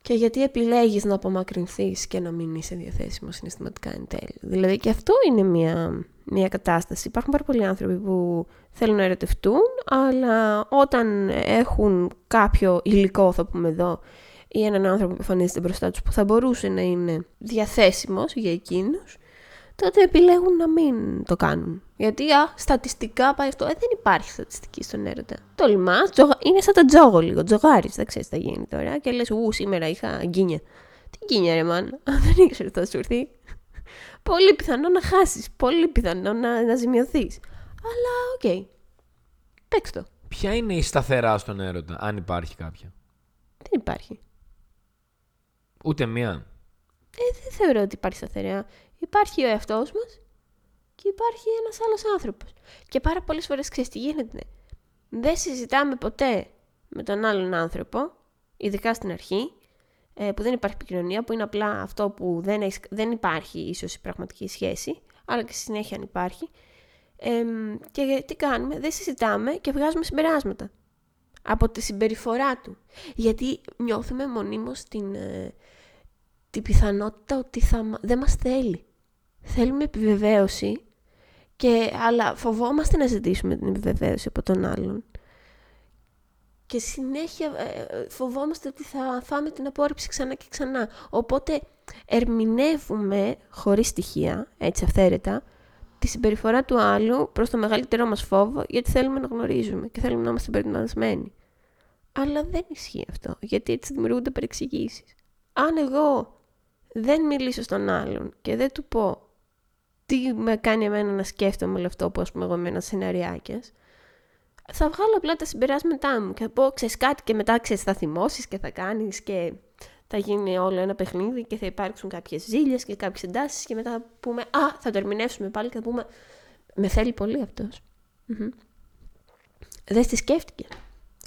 και γιατί επιλέγεις να απομακρυνθείς και να μην είσαι διαθέσιμος συναισθηματικά εν τέλει. Δηλαδή και αυτό είναι μια, μια κατάσταση. Υπάρχουν πάρα πολλοί άνθρωποι που θέλουν να ερωτευτούν, αλλά όταν έχουν κάποιο υλικό, θα πούμε εδώ, ή έναν άνθρωπο που εμφανίζεται μπροστά τους που θα μπορούσε να είναι διαθέσιμος για εκείνους, τότε επιλέγουν να μην το κάνουν. Γιατί α, στατιστικά πάει αυτό. Ε, δεν υπάρχει στατιστική στον έρωτα. Το λιμά, είναι σαν το τζόγο λίγο. Τζογάρι, δεν ξέρεις τι θα γίνει τώρα. Και λες, Ου, σήμερα είχα γκίνια. Τι γκίνια, ρε man. δεν ήξερες θα σου έρθει. Πολύ πιθανό να χάσεις. Πολύ πιθανό να, να ζημιωθείς. Αλλά οκ. Okay. Παίξ το. Ποια είναι η σταθερά στον έρωτα, αν υπάρχει κάποια; Δεν υπάρχει. Ούτε μία. Ε, δεν θεωρώ ότι υπάρχει σταθερά. Υπάρχει ο εαυτός μας και υπάρχει ένας άλλος άνθρωπος. Και πάρα πολλές φορές ξέρεις τι γίνεται. Δεν συζητάμε ποτέ με τον άλλον άνθρωπο, ειδικά στην αρχή, ε, που δεν υπάρχει επικοινωνία, που είναι απλά αυτό που δεν, έχεις, δεν υπάρχει ίσως η πραγματική σχέση, αλλά και στη συνέχεια αν υπάρχει. Ε, και τι κάνουμε, δεν συζητάμε και βγάζουμε συμπεράσματα από τη συμπεριφορά του. Γιατί νιώθουμε μονίμως την, ε, την πιθανότητα ότι θα, δεν μας θέλει. Θέλουμε επιβεβαίωση, και, αλλά φοβόμαστε να ζητήσουμε την επιβεβαίωση από τον άλλον. Και συνέχεια ε, φοβόμαστε ότι θα φάμε την απόρριψη ξανά και ξανά. Οπότε ερμηνεύουμε χωρίς στοιχεία, έτσι αυθαίρετα, τη συμπεριφορά του άλλου προς το μεγαλύτερό μας φόβο, γιατί θέλουμε να γνωρίζουμε και θέλουμε να είμαστε προετοιμασμένοι. Αλλά δεν ισχύει αυτό, γιατί έτσι δημιουργούνται παρεξηγήσεις. Αν εγώ δεν μιλήσω στον άλλον και δεν του πω τι με κάνει εμένα να σκέφτομαι όλο αυτό που ας πούμε εγώ με ένας σεναριάκες, θα βγάλω απλά τα συμπεράσματά μου και θα πω, ξέρεις κάτι και μετά ξέρεις θα θυμώσεις και θα κάνεις και θα γίνει όλο ένα παιχνίδι και θα υπάρξουν κάποιες ζήλιες και κάποιες εντάσεις και μετά θα πούμε, α, θα το ερμηνεύσουμε πάλι και θα πούμε, με θέλει πολύ αυτός. Mm-hmm. Δεν στη σκέφτηκε.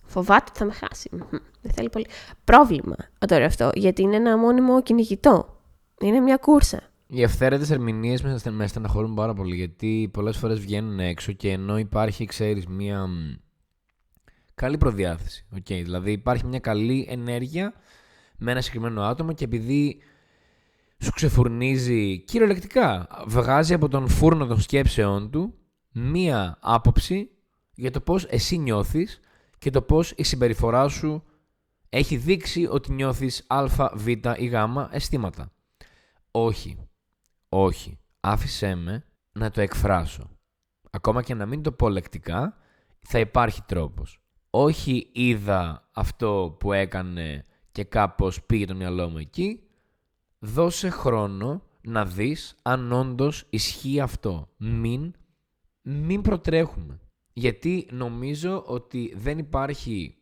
Φοβάται ότι θα με χάσει. Δεν θέλει πολύ. Πρόβλημα τώρα αυτό, γιατί είναι ένα μόνιμο κυνηγητό. Είναι μια κούρσα. Οι ευθέρετε ερμηνείες με στεναχωρούν πάρα πολύ γιατί πολλές φορές βγαίνουν έξω και ενώ υπάρχει, ξέρεις, μια καλή προδιάθεση. Okay, δηλαδή υπάρχει μια καλή ενέργεια με ένα συγκεκριμένο άτομο και επειδή σου ξεφουρνίζει κυριολεκτικά, βγάζει από τον φούρνο των σκέψεών του μία άποψη για το πώς εσύ νιώθεις και το πώς η συμπεριφορά σου έχει δείξει ότι νιώθεις α, β ή γ αισθήματα. Όχι. Όχι. Άφησέ με να το εκφράσω. Ακόμα και να μην το πω λεκτικά, θα υπάρχει τρόπος. Όχι είδα αυτό που έκανε και κάπως πήγε το μυαλό μου εκεί. Δώσε χρόνο να δεις αν όντως ισχύει αυτό. Μην, μην προτρέχουμε. Γιατί νομίζω ότι δεν υπάρχει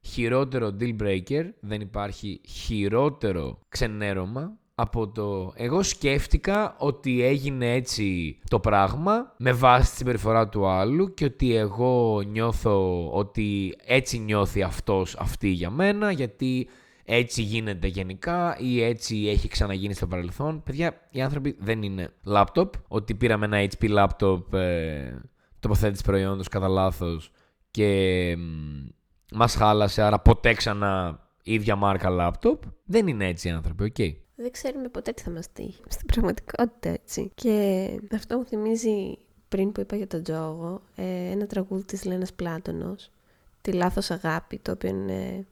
χειρότερο deal breaker, δεν υπάρχει χειρότερο ξενέρωμα από το εγώ σκέφτηκα ότι έγινε έτσι το πράγμα με βάση τη συμπεριφορά του άλλου και ότι εγώ νιώθω ότι έτσι νιώθει αυτός αυτή για μένα γιατί έτσι γίνεται γενικά ή έτσι έχει ξαναγίνει στο παρελθόν. Παιδιά, οι άνθρωποι δεν είναι λάπτοπ, ότι πήραμε ένα HP λάπτοπ ε, τοποθέτηση προϊόντος κατά λάθος και μας χάλασε, άρα ποτέ ξανά ίδια μάρκα λάπτοπ. Δεν είναι έτσι οι άνθρωποι, οκ. Okay δεν ξέρουμε ποτέ τι θα μας τύχει στην πραγματικότητα έτσι. Και αυτό μου θυμίζει πριν που είπα για τον τζόγο, ε, ένα τραγούδι της Λένας Πλάτωνος, «Τη λάθος αγάπη», το οποίο είναι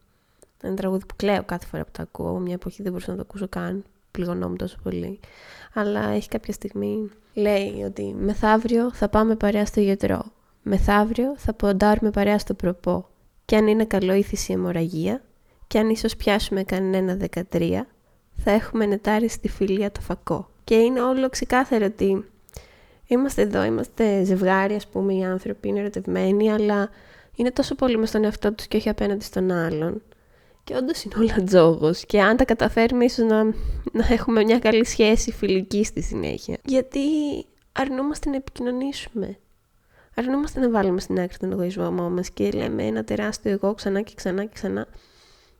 ένα τραγούδι που κλαίω κάθε φορά που το ακούω. Μια εποχή δεν μπορούσα να το ακούσω καν, πληγωνόμουν τόσο πολύ. Αλλά έχει κάποια στιγμή, λέει ότι μεθαύριο θα πάμε παρέα στο γιατρό. Μεθαύριο θα ποντάρουμε παρέα στο προπό. Και αν είναι καλό η αιμορραγία, και αν ίσως πιάσουμε κανένα 13, θα έχουμε νετάρει στη φιλία το φακό. Και είναι όλο ξεκάθαρο ότι είμαστε εδώ, είμαστε ζευγάρι, ας πούμε, οι άνθρωποι είναι ερωτευμένοι, αλλά είναι τόσο πολύ με στον εαυτό τους και όχι απέναντι στον άλλον. Και όντως είναι όλα τζόγος. Και αν τα καταφέρουμε, ίσως να, να έχουμε μια καλή σχέση φιλική στη συνέχεια. Γιατί αρνούμαστε να επικοινωνήσουμε. Αρνούμαστε να βάλουμε στην άκρη τον εγωισμό μας και λέμε ένα τεράστιο εγώ ξανά και ξανά και ξανά,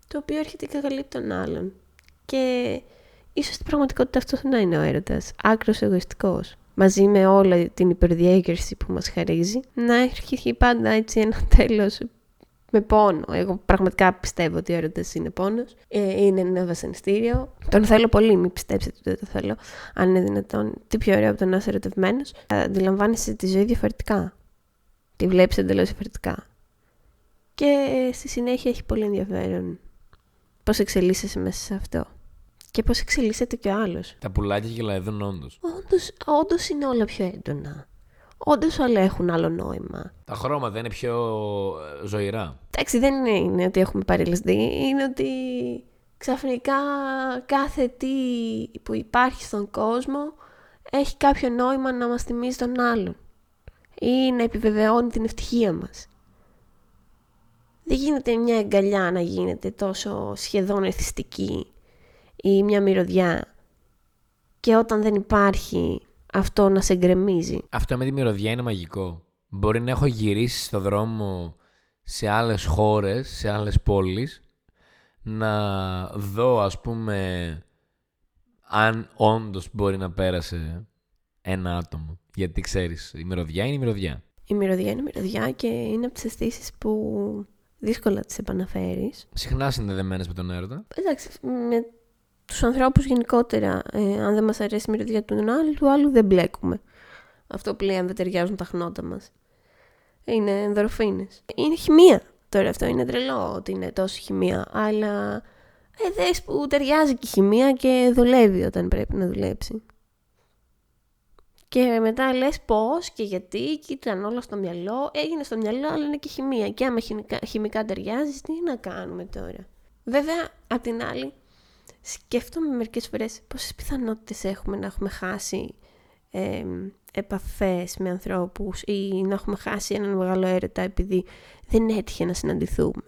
το οποίο έρχεται και καλύπτει τον άλλον. Και ίσως στην πραγματικότητα αυτός να είναι ο έρωτας. Άκρος εγωιστικός. Μαζί με όλη την υπερδιέγερση που μας χαρίζει, να έχει πάντα έτσι ένα τέλος με πόνο. Εγώ πραγματικά πιστεύω ότι ο έρωτας είναι πόνος. Ε, είναι ένα βασανιστήριο. Τον θέλω πολύ, μην πιστέψετε ότι δεν το θέλω. Αν είναι δυνατόν, τι πιο ωραίο από το να είσαι ερωτευμένος. Αντιλαμβάνεσαι τη ζωή διαφορετικά. Τη βλέπεις εντελώς διαφορετικά. Και στη συνέχεια έχει πολύ ενδιαφέρον πώς εξελίσσεσαι μέσα σε αυτό. Και πώς εξελίσσεται και ο άλλος. Τα πουλάκια γελαεδούν όντως. Όντως είναι όλα πιο έντονα. Όντως όλα έχουν άλλο νόημα. Τα χρώματα είναι πιο ε, ζωηρά. Εντάξει, δεν είναι ότι έχουμε παρελαστεί. Είναι ότι ξαφνικά κάθε τι που υπάρχει στον κόσμο έχει κάποιο νόημα να μας θυμίζει τον άλλον ή να επιβεβαιώνει την ευτυχία μας. Δεν γίνεται μια αγκαλιά να γίνεται τόσο σχεδόν εθιστική ή μια μυρωδιά και όταν δεν υπάρχει αυτό να σε γκρεμίζει. Αυτό με τη μυρωδιά είναι μαγικό. Μπορεί να έχω γυρίσει στο δρόμο σε άλλες χώρες, σε άλλες πόλεις, να δω ας πούμε αν όντως μπορεί να πέρασε ένα άτομο. Γιατί ξέρεις, η μυρωδιά είναι η μυρωδιά. Η μυρωδιά είναι η μυρωδιά και είναι από τις αισθήσεις που δύσκολα τις επαναφέρεις. Συχνά συνδεδεμένες με τον έρωτα. Εντάξει, με τους ανθρώπους γενικότερα, ε, αν δεν μας αρέσει η μυρωδιά του άλλου, του άλλου δεν μπλέκουμε. Αυτό που λέει αν δεν ταιριάζουν τα χνότα μας. Είναι ενδορφίνες. Είναι χημεία. Τώρα αυτό είναι τρελό ότι είναι τόσο χημεία, αλλά ε, δες που ταιριάζει και η χημεία και δουλεύει όταν πρέπει να δουλέψει. Και μετά λες πώς και γιατί και ήταν όλο στο μυαλό. Έγινε στο μυαλό, αλλά είναι και χημεία. Και άμα χημικά, χημικά ταιριάζει, τι να κάνουμε τώρα. Βέβαια, απ' την άλλη, σκέφτομαι μερικές φορές πόσες πιθανότητες έχουμε να έχουμε χάσει ε, επαφές με ανθρώπους ή να έχουμε χάσει έναν μεγάλο έρωτα επειδή δεν έτυχε να συναντηθούμε.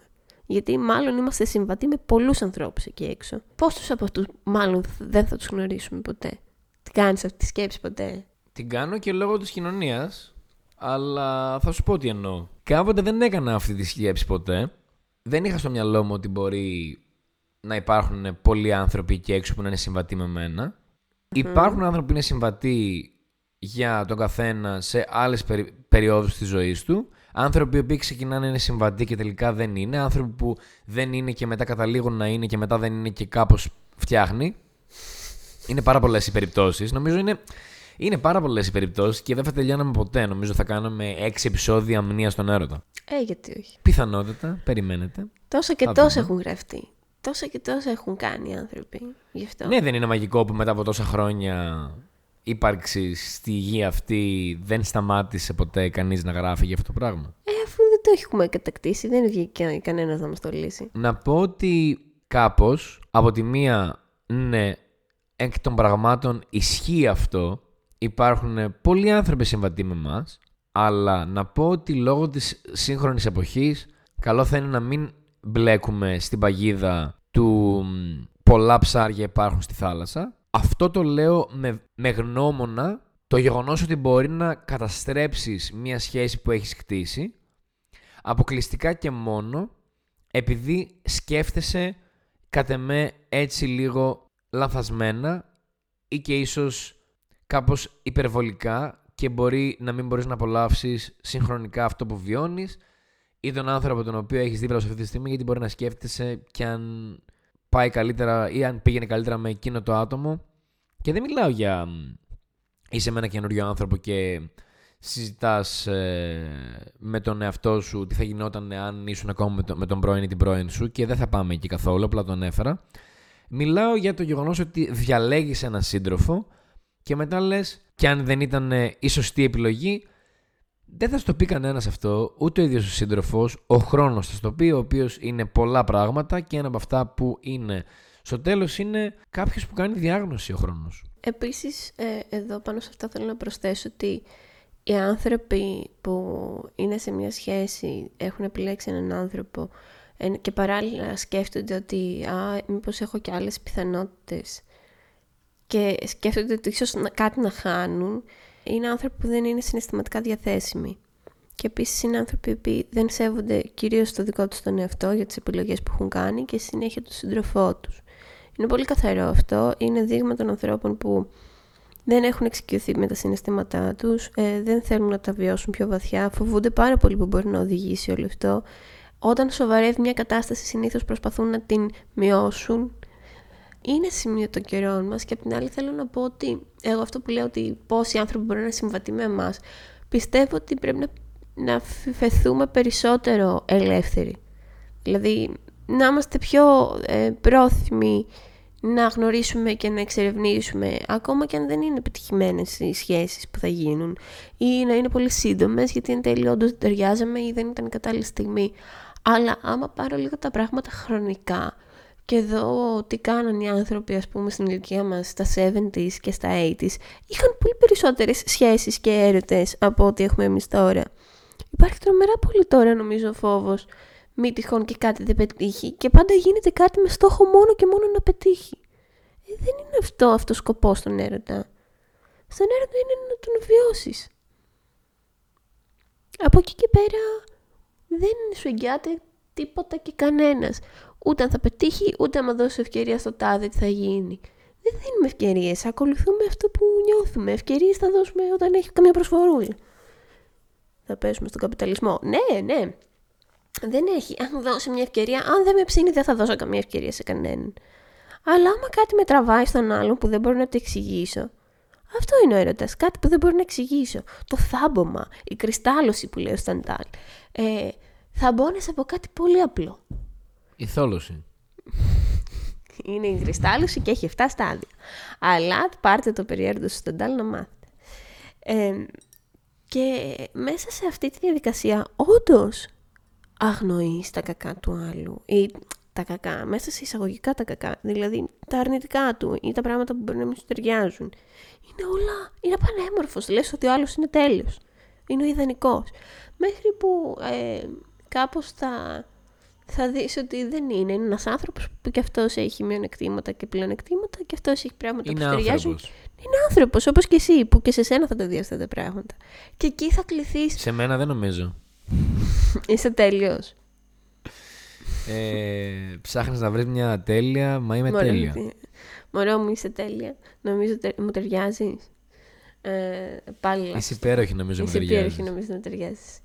Γιατί μάλλον είμαστε συμβατοί με πολλούς ανθρώπους εκεί έξω. Πόσους από αυτούς μάλλον δεν θα τους γνωρίσουμε ποτέ; Τι κάνεις αυτή τη σκέψη ποτέ; Την κάνω και λόγω της κοινωνίας, αλλά θα σου πω τι εννοώ. Κάποτε δεν έκανα αυτή τη σκέψη ποτέ. Δεν είχα στο μυαλό μου ότι μπορεί να υπάρχουν πολλοί άνθρωποι εκεί έξω που να είναι συμβατοί με μένα. Υπάρχουν άνθρωποι που είναι συμβατοί για τον καθένα σε άλλες περι... περιόδους της ζωής του. Άνθρωποι που ξεκινάνε να είναι συμβατοί και τελικά δεν είναι. Άνθρωποι που δεν είναι και μετά καταλήγουν να είναι και μετά δεν είναι και κάπως φτιάχνει. Είναι πάρα πολλές οι περιπτώσεις. Νομίζω είναι, είναι πάρα πολλές οι περιπτώσεις και δεν θα τελειώναμε ποτέ. Νομίζω θα κάναμε έξι επεισόδια αμνίας στον έρωτα. Ε, γιατί όχι. Πιθανότητα, περιμένετε. Τόσα και τόσα έχουν γραφτεί τόσα και τόσα έχουν κάνει οι άνθρωποι γι' αυτό. Ναι, δεν είναι μαγικό που μετά από τόσα χρόνια ύπαρξη στη γη αυτή δεν σταμάτησε ποτέ κανείς να γράφει για αυτό το πράγμα; Ε, αφού δεν το έχουμε κατακτήσει, δεν βγήκε κανένας να μας το λύσει. Να πω ότι κάπως από τη μία, ναι, εκ των πραγμάτων ισχύει αυτό. Υπάρχουν πολλοί άνθρωποι συμβατοί με εμάς, αλλά να πω ότι λόγω της σύγχρονης εποχής καλό θα είναι να μην μπλέκουμε στην παγίδα του πολλά ψάρια υπάρχουν στη θάλασσα. Αυτό το λέω με, με γνώμονα το γεγονός ότι μπορεί να καταστρέψεις μια σχέση που έχεις κτίσει αποκλειστικά και μόνο επειδή σκέφτεσαι κατ' εμέ έτσι λίγο λανθασμένα ή και ίσως κάπως υπερβολικά και μπορεί να μην μπορείς να απολαύσεις συγχρονικά αυτό που βιώνεις ή τον άνθρωπο τον οποίο έχεις δίπλα σου αυτή τη στιγμή, γιατί μπορεί να σκέφτεσαι και αν πάει καλύτερα ή αν πήγαινε καλύτερα με εκείνο το άτομο. Και δεν μιλάω για είσαι με ένα καινούριο άνθρωπο και συζητάς ε, με τον εαυτό σου τι θα γινόταν αν ήσουν ακόμα με, το, με τον πρώην ή την πρώην σου και δεν θα πάμε εκεί καθόλου, απλά τον έφερα. Μιλάω για το γεγονός ότι διαλέγεις έναν σύντροφο και μετά λες και αν δεν ήταν ε, η σωστή επιλογή δεν θα σου το πει κανένας αυτό, ούτε ο ίδιος ο σύντροφος, ο χρόνος θα σου το πει, ο οποίος είναι πολλά πράγματα και ένα από αυτά που είναι στο τέλος είναι κάποιος που κάνει διάγνωση ο χρόνος. Επίσης, ε, εδώ πάνω σε αυτό θέλω να προσθέσω ότι οι άνθρωποι που είναι σε μια σχέση, έχουν επιλέξει έναν άνθρωπο ε, και παράλληλα σκέφτονται ότι α, μήπως έχω και άλλες πιθανότητες και σκέφτονται ότι ίσως κάτι να χάνουν, είναι άνθρωποι που δεν είναι συναισθηματικά διαθέσιμοι. Και επίσης είναι άνθρωποι που δεν σέβονται κυρίως το δικό τους τον εαυτό για τις επιλογές που έχουν κάνει και συνέχεια τον σύντροφό τους. Είναι πολύ καθαρό αυτό. Είναι δείγμα των ανθρώπων που δεν έχουν εξοικειωθεί με τα συναισθήματά τους, ε, δεν θέλουν να τα βιώσουν πιο βαθιά, φοβούνται πάρα πολύ που μπορεί να οδηγήσει όλο αυτό. Όταν σοβαρεύει μια κατάσταση, συνήθως προσπαθούν να την μειώσουν. Είναι σημείο των καιρών μας και απ' την άλλη θέλω να πω ότι εγώ αυτό που λέω ότι πόσοι άνθρωποι μπορούν να είναι συμβατοί με εμάς, πιστεύω ότι πρέπει να, να φεθούμε περισσότερο ελεύθεροι. Δηλαδή να είμαστε πιο ε, πρόθυμοι να γνωρίσουμε και να εξερευνήσουμε ακόμα και αν δεν είναι επιτυχημένες οι σχέσεις που θα γίνουν ή να είναι πολύ σύντομες γιατί εν τέλει όντως ταιριάζαμε ή δεν ήταν η κατάλληλη στιγμή αλλά άμα πάρω λίγο τα πράγματα χρονικά και δω τι κάναν οι άνθρωποι ας πούμε στην ηλικία μας στα 70s και στα 80s είχαν πολύ περισσότερες σχέσεις και έρωτες από ό,τι έχουμε εμείς τώρα υπάρχει τρομερά πολύ τώρα νομίζω φόβος μη τυχόν και κάτι δεν πετύχει και πάντα γίνεται κάτι με στόχο μόνο και μόνο να πετύχει. Ε, δεν είναι αυτό αυτός σκοπός στον έρωτα. Στον έρωτα είναι να τον βιώσεις. Από εκεί και πέρα δεν σου εγγυάται τίποτα και κανένας. Ούτε αν θα πετύχει, ούτε άμα δώσει ευκαιρία στο τάδε τι θα γίνει. Δεν δίνουμε ευκαιρίες. Ακολουθούμε αυτό που νιώθουμε. Ευκαιρίες θα δώσουμε όταν έχει καμία προσφορούλα. Θα πέσουμε στον καπιταλισμό. Ναι, ναι δεν έχει. Αν μου δώσει μια ευκαιρία, αν δεν με ψήνει, δεν θα δώσω καμία ευκαιρία σε κανέναν. Αλλά άμα κάτι με τραβάει στον άλλον που δεν μπορώ να το εξηγήσω, αυτό είναι ο έρωτας. Κάτι που δεν μπορώ να εξηγήσω. Το θάμπομα, η κρυστάλλωση που λέει ο Σταντάλ. Ε, θαμπώνεσαι από κάτι πολύ απλό. Η θόλωση. είναι η κρυστάλλωση και έχει 7 στάδια. Αλλά πάρτε το περίεργο του Σταντάλ να μάθετε. Ε, και μέσα σε αυτή τη διαδικασία, όντως αγνοείς τα κακά του άλλου ή τα κακά, μέσα σε εισαγωγικά τα κακά, δηλαδή τα αρνητικά του ή τα πράγματα που μπορεί να μην σου ταιριάζουν. Είναι όλα, είναι πανέμορφος, λες ότι ο άλλος είναι τέλειος, είναι ο ιδανικός. Μέχρι που ε, κάπως θα, θα δεις ότι δεν είναι, είναι ένας άνθρωπος που και αυτός έχει μειονεκτήματα και πλεονεκτήματα και αυτός έχει πράγματα είναι που σου ταιριάζουν. άνθρωπος. Είναι άνθρωπος όπως και εσύ που και σε σένα θα τα δεις αυτά τα πράγματα. Και εκεί θα κληθείς Σε μένα δεν νομίζω. Είσαι τέλειος. Ε, ψάχνεις να βρεις μια τέλεια, μα είμαι Μωρέ, τέλεια. τι- Μωρό μου, είσαι τέλεια. Νομίζω τε- μου ταιριάζεις. Ε, πάλι. Είσαι υπέροχη νομίζω με Είσαι ταιριάζεις. υπέροχη, νομίζω να ταιριάζεις.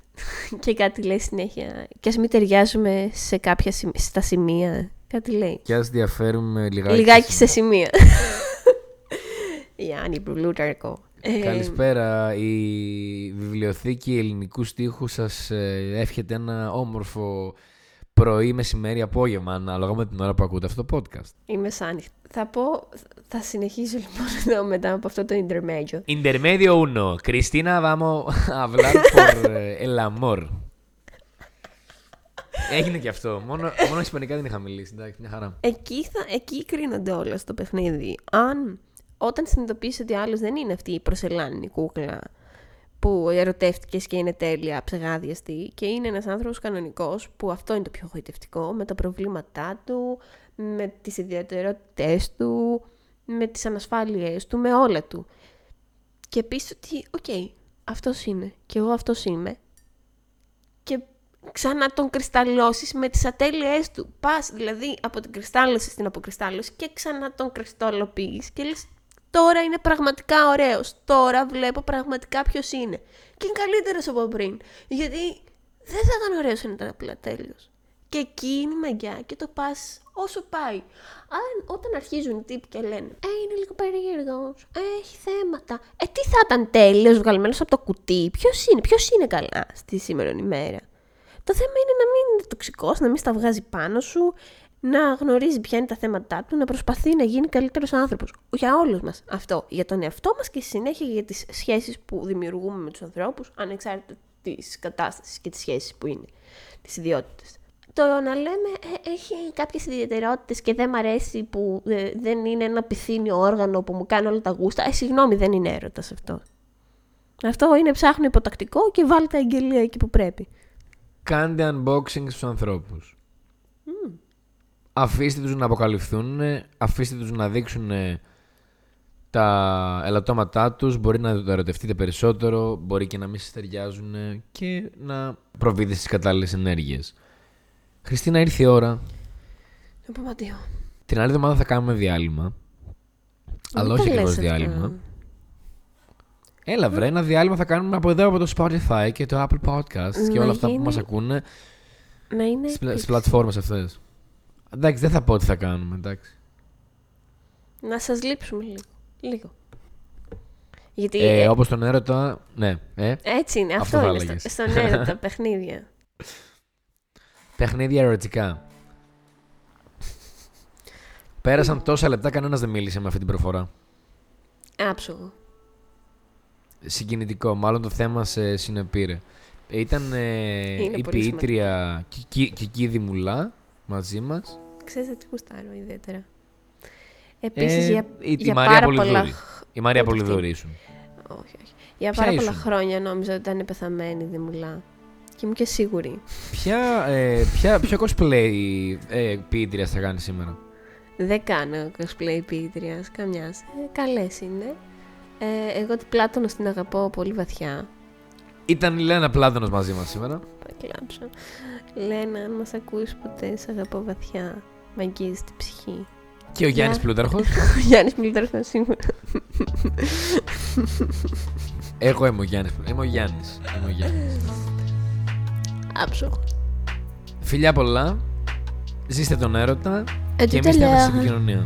Και κάτι λέει συνέχεια. Και ας μην ταιριάζουμε σε κάποια σημ- στα σημεία. Κάτι λέει. Και ας διαφέρουμε λιγάκι. Λιγάκι σε σημεία. Γιάννη Μπουλούταρκο. Ε, Καλησπέρα. Η βιβλιοθήκη ελληνικού στίχου σας ε, εύχεται ένα όμορφο πρωί, μεσημέρι, απόγευμα, ανάλογα με την ώρα που ακούτε αυτό το podcast. Είμαι σάνυχτη. Θα πω, θα συνεχίσω λοιπόν εδώ μετά από αυτό το intermedio. Intermedio 1. Cristina, vamos a hablar por eh, el amor. Έγινε και αυτό. Μόνο, μόνο ισπανικά δεν είχα μιλήσει. Εντάξει, μια χαρά. Εκεί, θα, εκεί κρίνονται όλα στο παιχνίδι. Αν όταν συνειδητοποιήσει ότι άλλος δεν είναι αυτή η προσελάνη κούκλα που ερωτεύτηκες και είναι τέλεια, ψεγάδιαστη και είναι ένας άνθρωπος κανονικός που αυτό είναι το πιο γοητευτικό με τα προβλήματά του, με τις ιδιαιτερότητές του, με τις ανασφάλειές του, με όλα του. Και πεις ότι, οκ, αυτός είναι και εγώ αυτός είμαι και ξανά τον κρυσταλλώσεις με τις ατέλειές του. Πας δηλαδή από την κρυστάλλωση στην αποκρυστάλλωση και ξανά τον κρυσταλλοποιείς και λες τώρα είναι πραγματικά ωραίος, τώρα βλέπω πραγματικά ποιος είναι. Και είναι καλύτερος από πριν, γιατί δεν θα ήταν ωραίος αν ήταν απλά τέλειος. Και εκεί είναι η μαγιά και το πας όσο πάει. Αν, όταν αρχίζουν οι τύποι και λένε Ε, είναι λίγο περίεργος, έχει θέματα. Ε, τι θα ήταν τέλειος βγαλμένος από το κουτί. Ποιος είναι, ποιος είναι καλά στη σήμερα ημέρα. Το θέμα είναι να μην είναι τοξικός, να μην στα βγάζει πάνω σου, να γνωρίζει ποια είναι τα θέματα του, να προσπαθεί να γίνει καλύτερος άνθρωπος. Για όλους μας αυτό. Για τον εαυτό μας και στη συνέχεια για τις σχέσεις που δημιουργούμε με τους ανθρώπους, ανεξάρτητα της κατάστασης και της σχέσης που είναι, τι ιδιότητε. Το να λέμε ε, έχει κάποιες ιδιαιτερότητες και δεν μ' αρέσει που ε, δεν είναι ένα πυθύνιο όργανο που μου κάνει όλα τα γούστα. Ε, συγγνώμη, δεν είναι έρωτας αυτό. Αυτό είναι ψάχνω υποτακτικό και βάλτε τα εγγελία εκεί που πρέπει. Κάντε unboxing στους ανθρώπους. Αφήστε τους να αποκαλυφθούν, αφήστε τους να δείξουν ε, τα ελαττώματά τους, μπορεί να το ερωτευτείτε περισσότερο, μπορεί και να μην σας ταιριάζουν ε, και να προβείτε στις κατάλληλες ενέργειες. Χριστίνα, ήρθε η ώρα. Να πούμε αντίο. Την άλλη εβδομάδα θα κάνουμε διάλειμμα. Αλλά Μην όχι τα ακριβώς λες αυτά. διάλειμμα. Έλα βρε, ένα διάλειμμα θα κάνουμε από εδώ από το Spotify και το Apple Podcasts και Να όλα αυτά που γίνει μας ακούνε Να είναι. στις, πλα- επίσης. στις πλατφόρμες αυτές. Εντάξει, δεν θα πω τι θα κάνουμε, εντάξει. Να σας λείψουμε λίγο. Λίγο. Γιατί Ε, ε, όπως τον έρωτα, ναι, ε, έτσι είναι. αυτό Αυτό, θα είναι έλεγες. στο, στον έρωτα, παιχνίδια. παιχνίδια ερωτικά. Πέρασαν τόσα λεπτά, κανένας δεν μίλησε με αυτή την προφορά. Άψογο. Συγκινητικό, μάλλον το θέμα σε συνεπήρε. Ήταν ε, Είναι η πολύ ποιήτρια Κική- Κική Δημουλά μαζί μας. Ξέρετε τι γουστάρω ιδιαίτερα. Επίσης Ε, για, η, η για Μαρία πάρα Πολυδούρη. πολλά... Η Μαρία Ούτε αυτή. Πολυδούρη ήσουν. Όχι, όχι. Για Ποια πάρα πολλά ήσουν; χρόνια νόμιζα ότι ήταν πεθαμένη η Δημουλά. Και ήμουν και σίγουρη. Ποια, ε, ποια, ποιο cosplay ε, ποιήτριας θα κάνεις σήμερα; Δεν κάνω cosplay ποιήτριας, καμιάς. Ε, καλές είναι. Ε, εγώ την Πλάτωνο την αγαπώ πολύ βαθιά. Ήταν η Λένα Πλάτωνος μαζί μας σήμερα. Θα κλάψω. Λένα, αν μας ακούεις ποτέ, σε αγαπώ βαθιά. Μ' αγγίζει την ψυχή. Και ο Γιάννης Ναι. Πλούταρχος. Ο Γιάννης Μιλταρχός σίγουρα. Εγώ είμαι ο Γιάννης. Είμαι ο Γιάννης. Είμαι ο Γιάννης. Άψογο. Φιλιά πολλά. Ζήστε τον έρωτα. Ε, και τι εμείς θα είμαστε τελεία. στην επικοινωνία.